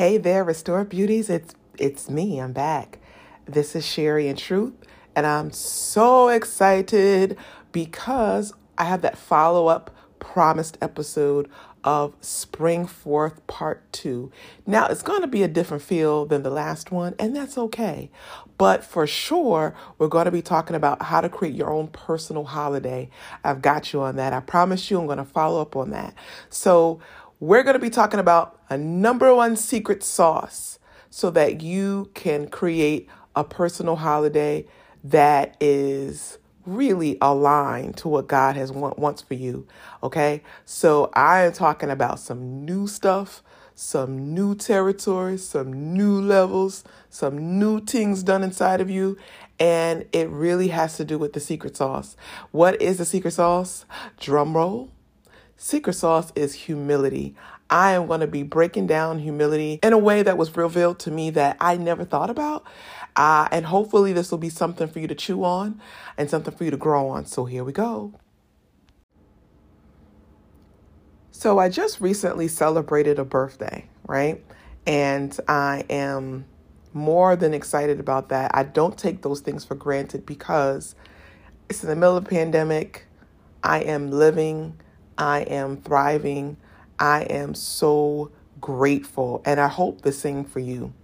Hey there, Restored Beauties. It's it's me. I'm back. This is Sherry and Truth, and I'm so excited because I have that follow-up promised episode of Spring Forth Part 2. Now, it's going to be a different feel than the last one, and that's okay. But for sure, we're going to be talking about how to create your own personal holiday. I've got you on that. I promise you, I'm going to follow up on that. So, we're going to be talking about a number one secret sauce so that you can create a personal holiday that is really aligned to what God has want, wants for you. Okay. So I am talking about some new stuff, some new territories, some new levels, some new things done inside of you. And it really has to do with the secret sauce. What is the secret sauce? Drum roll. Secret sauce is humility. I am going to be breaking down humility in a way that was revealed to me that I never thought about. Uh, and hopefully, this will be something for you to chew on and something for you to grow on. So, here we go. So, I just recently celebrated a birthday, right? And I am more than excited about that. I don't take those things for granted because it's in the middle of a pandemic. I am living I am thriving. I am so grateful, and I hope the same for you.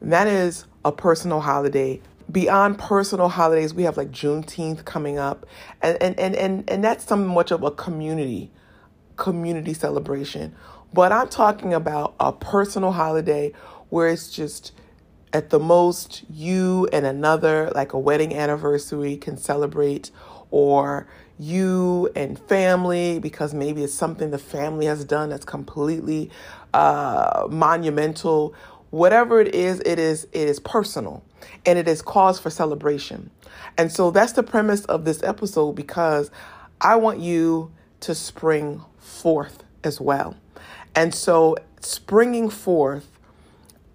And that is a personal holiday. Beyond personal holidays, we have like Juneteenth coming up, and and and and, and that's somewhat of a community community celebration. But I'm talking about a personal holiday where it's just at the most you and another, like a wedding anniversary, can celebrate, or you and family because maybe it's something the family has done that's completely uh, monumental. Whatever it is, it is it is personal and it is cause for celebration. And so that's the premise of this episode because I want you to spring forth as well. And so springing forth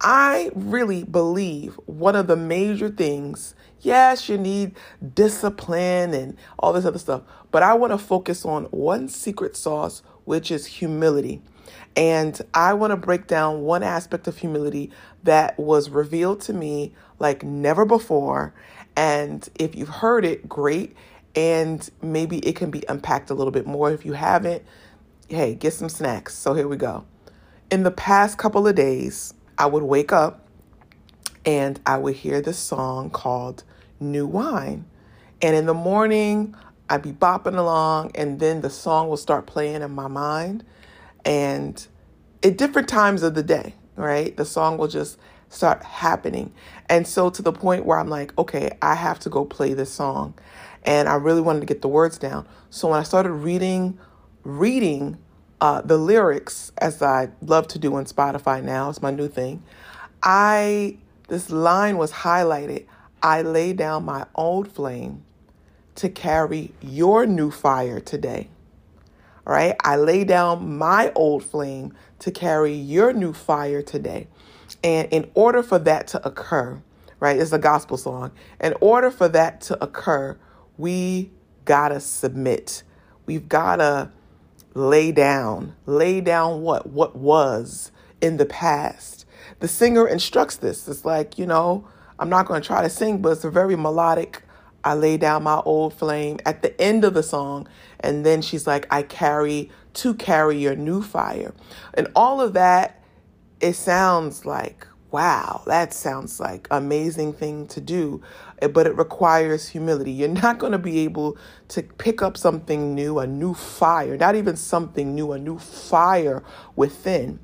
I really believe one of the major things, yes, you need discipline and all this other stuff, but I want to focus on one secret sauce, which is humility. And I want to break down one aspect of humility that was revealed to me like never before. And if you've heard it, great. And maybe it can be unpacked a little bit more. If you haven't, hey, get some snacks. So here we go. In the past couple of days, I would wake up and I would hear this song called New Wine. And in the morning, I'd be bopping along, and then the song will start playing in my mind. And at different times of the day, right, the song will just start happening. And so to the point where I'm like, okay, I have to go play this song. And I really wanted to get the words down. So when I started reading, reading uh, the lyrics, as I love to do on Spotify now, it's my new thing. I this line was highlighted. I lay down my old flame to carry your new fire today. All right, I lay down my old flame to carry your new fire today. And in order for that to occur, right, it's a gospel song. In order for that to occur, we gotta submit. We've gotta lay down. Lay down what? What was in the past. The singer instructs this. It's like, you know, I'm not going to try to sing, but it's a very melodic. I lay down my old flame at the end of the song. And then she's like, I carry to carry your new fire. And all of that, it sounds like wow, that sounds like amazing thing to do, eh, but it requires humility. You're not going to be able to pick up something new, a new fire, not even something new, a new fire within.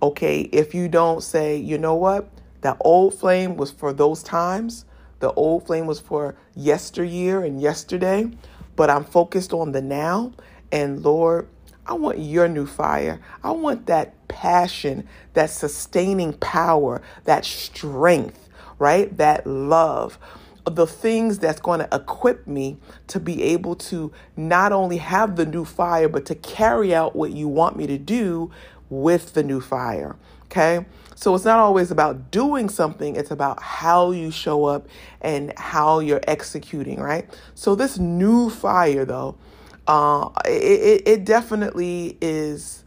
Okay, if you don't say, you know what, that old flame was for those times, the old flame was for yesteryear and yesterday, but I'm focused on the now. And Lord, I want your new fire. I want that passion, that sustaining power, that strength, right? That love. The things that's going to equip me to be able to not only have the new fire, but to carry out what you want me to do with the new fire. Okay. So it's not always about doing something, it's about how you show up and how you're executing, right? So, this new fire, though, uh, it, it definitely is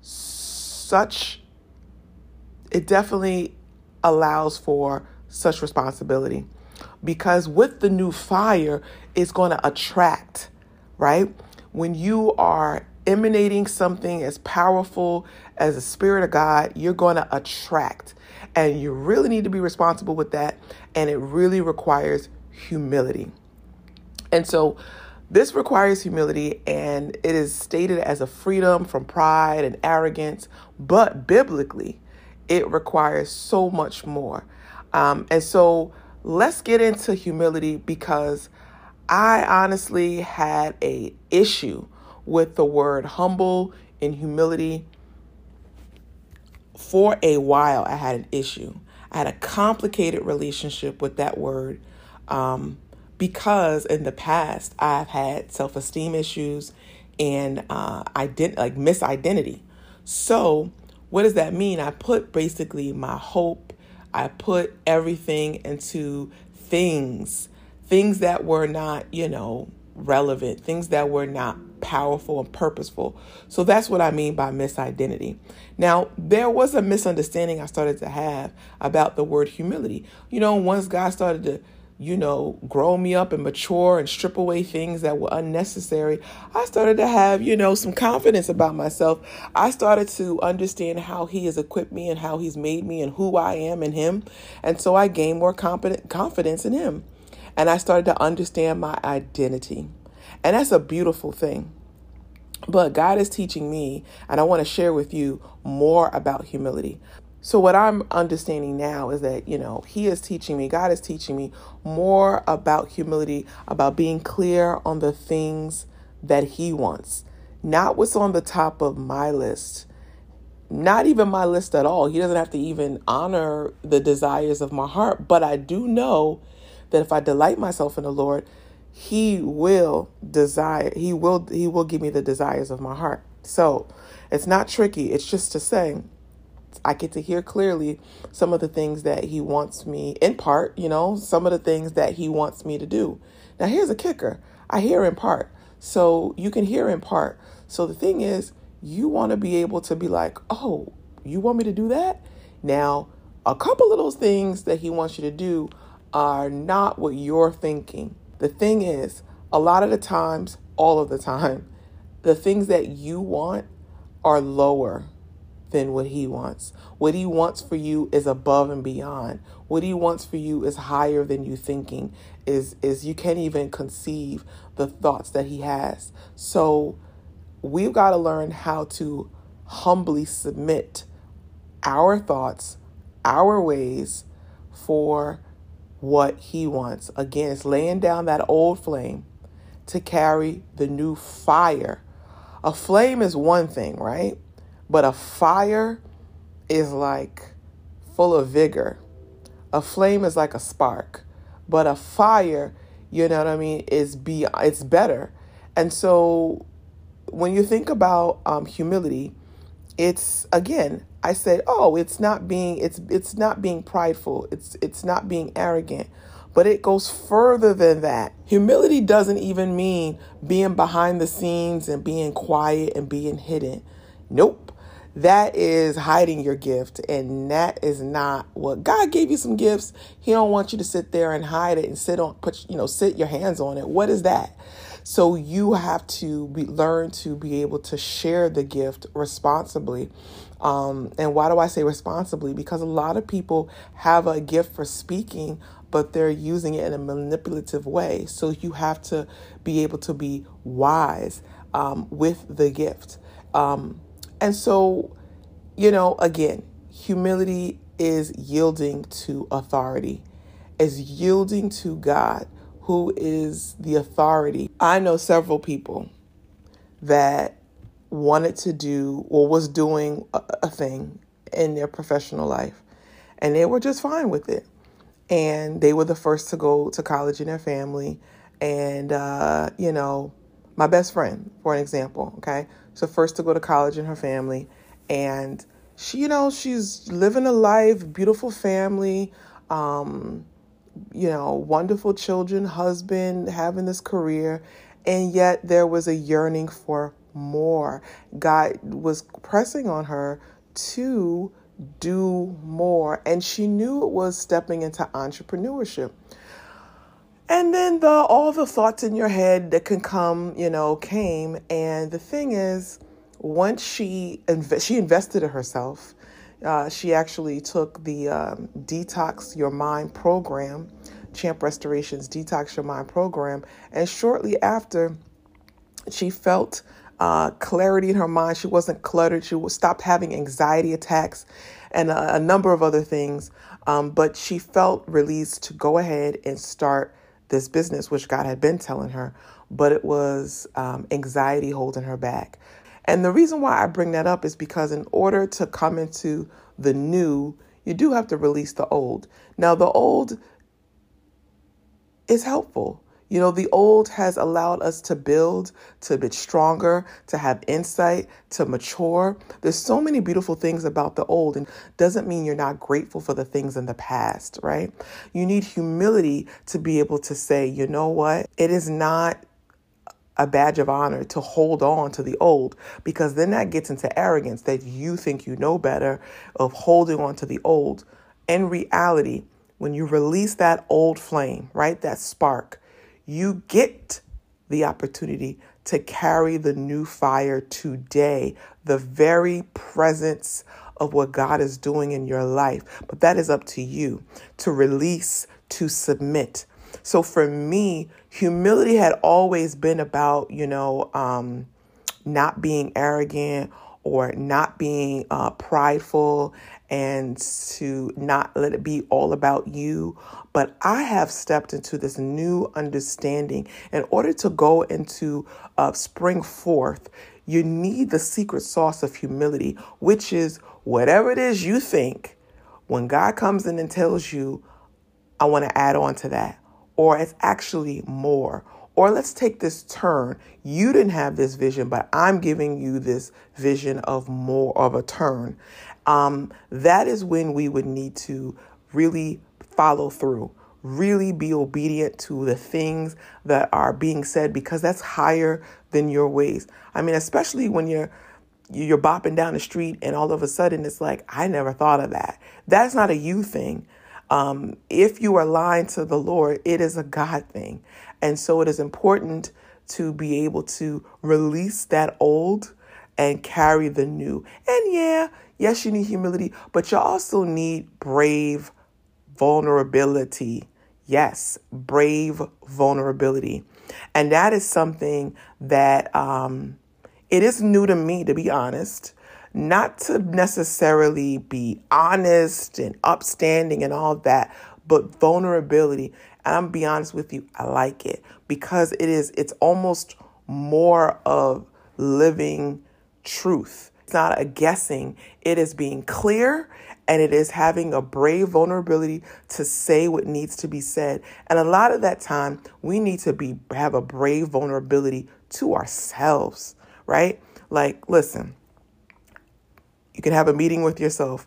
such it definitely allows for such responsibility because with the new fire, it's going to attract, right? When you are emanating something as powerful as the Spirit of God, you're going to attract. And you really need to be responsible with that. And it really requires humility. And so, this requires humility, and it is stated as a freedom from pride and arrogance, but biblically, it requires so much more. Um, and so, let's get into humility because I honestly had a issue with the word humble and humility for a while. I had an issue. I had a complicated relationship with that word um, because in the past I've had self esteem issues and uh, I did like misidentity. So, what does that mean? I put basically my hope, I put everything into things, things that were not, you know, relevant, things that were not powerful and purposeful. So that's what I mean by misidentity. Now, there was a misunderstanding I started to have about the word humility. You know, once God started to you know, grow me up and mature and strip away things that were unnecessary, I started to have, you know, some confidence about myself. I started to understand how He has equipped me and how He's made me and who I am in Him. And so I gained more confidence in Him. And I started to understand my identity. And that's a beautiful thing. But God is teaching me, and I want to share with you more about humility. So, what I'm understanding now is that, you know, He is teaching me, God is teaching me more about humility, about being clear on the things that He wants, not what's on the top of my list, not even my list at all. He doesn't have to even honor the desires of my heart, but I do know that if I delight myself in the Lord, He will desire, He will, He will give me the desires of my heart. So, it's not tricky. It's just to say, I get to hear clearly some of the things that he wants me, in part, you know, some of the things that he wants me to do. Now, here's a kicker I hear in part. So you can hear in part. So the thing is, you want to be able to be like, oh, you want me to do that? Now, a couple of those things that he wants you to do are not what you're thinking. The thing is, a lot of the times, all of the time, the things that you want are lower than what he wants. What he wants for you is above and beyond. What he wants for you is higher than you thinking. Is is you can't even conceive the thoughts that he has. So we've got to learn how to humbly submit our thoughts, our ways for what he wants. Again, it's laying down that old flame to carry the new fire. A flame is one thing, right? But a fire is like full of vigor. A flame is like a spark, but a fire, you know what I mean, is be it's better. And so when you think about um, humility, it's again, I said, oh, it's not being it's it's not being prideful. It's it's not being arrogant. But it goes further than that. Humility doesn't even mean being behind the scenes and being quiet and being hidden. Nope that is hiding your gift and that is not what God gave you some gifts. He don't want you to sit there and hide it and sit on put you know sit your hands on it. What is that? So you have to be, learn to be able to share the gift responsibly. Um, and why do I say responsibly? Because a lot of people have a gift for speaking, but they're using it in a manipulative way. So you have to be able to be wise um, with the gift. Um, and so, you know, again, humility is yielding to authority, is yielding to God, who is the authority. I know several people that wanted to do or was doing a, a thing in their professional life, and they were just fine with it. And they were the first to go to college in their family. And, uh, you know, my best friend, for an example, okay? So first to go to college in her family, and she, you know, she's living a life, beautiful family, um, you know, wonderful children, husband, having this career, and yet there was a yearning for more. God was pressing on her to do more. And she knew it was stepping into entrepreneurship. And then the all the thoughts in your head that can come, you know, came. And the thing is, once she inv- she invested in herself, uh, she actually took the um, Detox Your Mind program, Champ Restoration's Detox Your Mind program, and shortly after, she felt uh, clarity in her mind. She wasn't cluttered. She stopped having anxiety attacks and a, a number of other things. Um, but she felt released to go ahead and start this business, which God had been telling her, but it was um, anxiety holding her back. And the reason why I bring that up is because in order to come into the new, you do have to release the old. Now, the old is helpful. You know, the old has allowed us to build, to be stronger, to have insight, to mature. There's so many beautiful things about the old, and doesn't mean you're not grateful for the things in the past, right? You need humility to be able to say, you know what? It is not a badge of honor to hold on to the old because then that gets into arrogance that you think you know better of holding on to the old. In reality, when you release that old flame, right, that spark, you get the opportunity to carry the new fire today, the very presence of what God is doing in your life. But that is up to you to release, to submit. So for me, humility had always been about, you know, um, not being arrogant or not being uh, prideful and to not let it be all about you. But I have stepped into this new understanding. In order to go into uh, spring forth, you need the secret sauce of humility, which is whatever it is you think, when God comes in and tells you, I want to add on to that or it's actually more. Or let's take this turn. You didn't have this vision, but I'm giving you this vision of more of a turn. Um, that is when we would need to really follow through, really be obedient to the things that are being said because that's higher than your ways. I mean, especially when you're you're bopping down the street and all of a sudden it's like, I never thought of that. That's not a you thing. Um, if you are lying to the Lord, it is a God thing. And so it is important to be able to release that old and carry the new. And yeah, yes, you need humility, but you also need brave vulnerability. Yes, brave vulnerability. And that is something that um, it is new to me, to be honest not to necessarily be honest and upstanding and all that, but vulnerability. And I'm be honest with you, I like it because it is it's almost more of living truth. It's not a guessing. It is being clear and it is having a brave vulnerability to say what needs to be said. And a lot of that time, we need to be have a brave vulnerability to ourselves, right? Like, listen, you can have a meeting with yourself.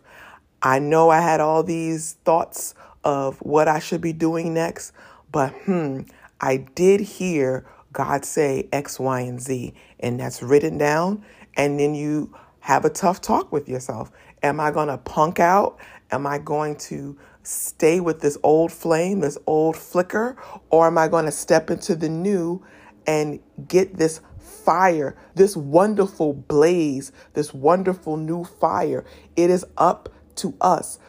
I know I had all these thoughts of what I should be doing next, but hmm, I did hear God say X, Y, and Z, and that's written down. And then you have a tough talk with yourself. Am I going to punk out? Am I going to stay with this old flame, this old flicker, or am I going to step into the new and get this fire, this wonderful blaze, this wonderful new fire. It is up to us.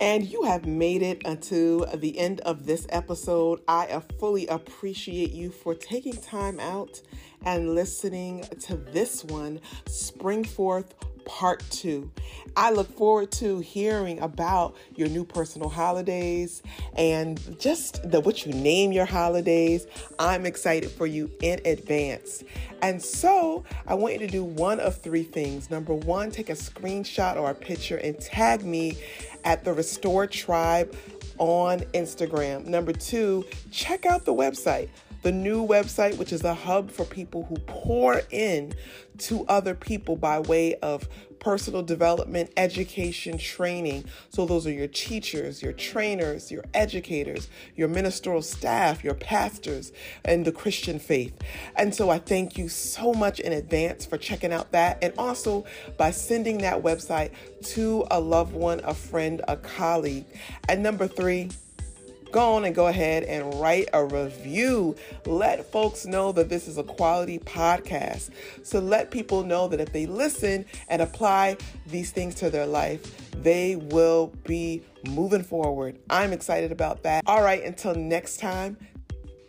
And you have made it until the end of this episode. I fully appreciate you for taking time out and listening to this one, Spring Forth part two. I look forward to hearing about your new personal holidays and just the what you name your holidays. I'm excited for you in advance. And so I want you to do one of three things. Number one, take a screenshot or a picture and tag me at the Restored Tribe on Instagram. Number two, check out the website the new website, which is a hub for people who pour in to other people by way of personal development, education, training. So, those are your teachers, your trainers, your educators, your ministerial staff, your pastors, and the Christian faith. And so, I thank you so much in advance for checking out that and also by sending that website to a loved one, a friend, a colleague. And number three, go on and go ahead and write a review. Let folks know that this is a quality podcast. So let people know that if they listen and apply these things to their life, they will be moving forward. I'm excited about that. All right, until next time,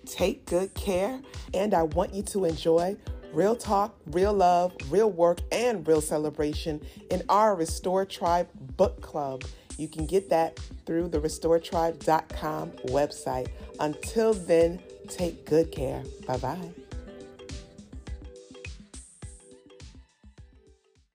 take good care. And I want you to enjoy real talk, real love, real work, and real celebration in our Restored Tribe Book Club. You can get that through the restoredtribe.com website. Until then, take good care. Bye bye.